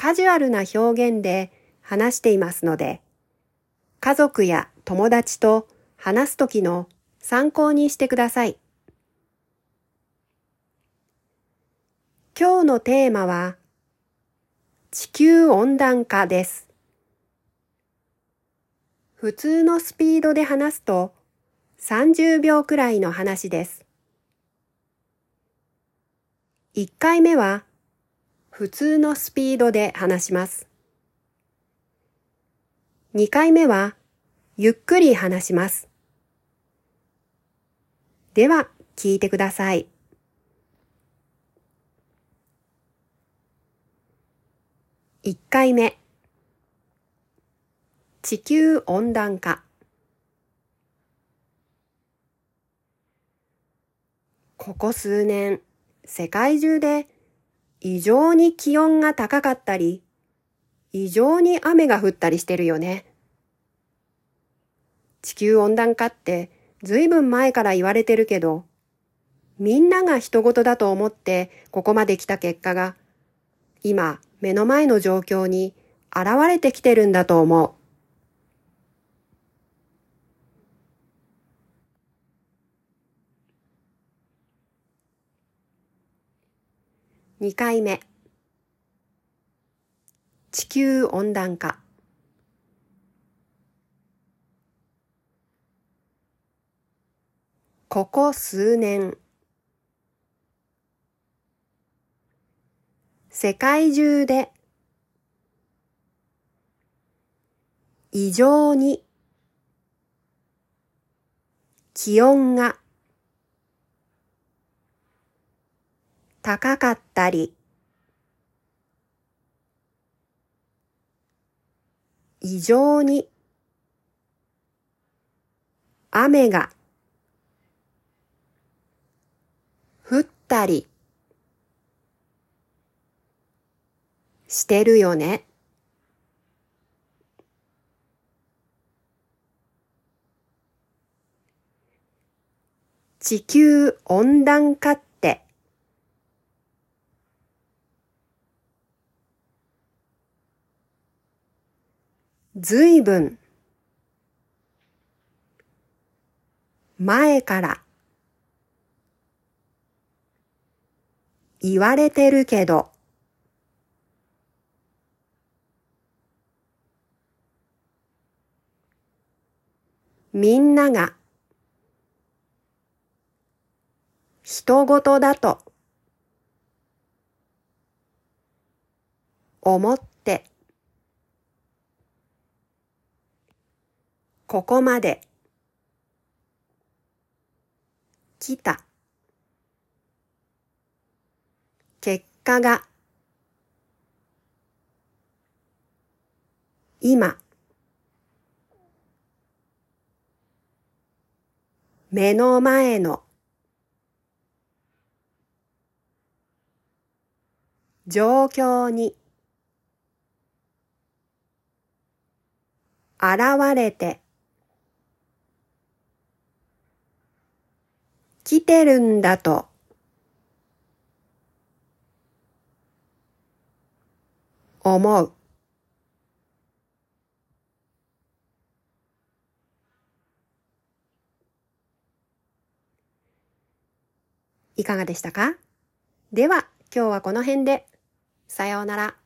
カジュアルな表現で話していますので、家族や友達と話すときの参考にしてください。今日のテーマは地球温暖化です。普通のスピードで話すと30秒くらいの話です。1回目は普通のスピードで話します。2回目はゆっくり話します。では聞いてください。1回目地球温暖化ここ数年世界中で異常に気温が高かったり異常に雨が降ったりしてるよね。地球温暖化ってずいぶん前から言われてるけどみんなが人事だと思ってここまで来た結果が今目の前の状況に現れてきてるんだと思う。2回目。地球温暖化。ここ数年。世界中で。異常に。気温が。高かったり。異常に。雨が。降ったり。してるよね。地球温暖化ってずいぶん前から。言われてるけど。みんなが。人事だと。思って。ここまで。来た。結果が。今。目の前の。状況に。現れて。来てるんだと。思う。いかがでしたか？では今日はこの辺で。さようなら。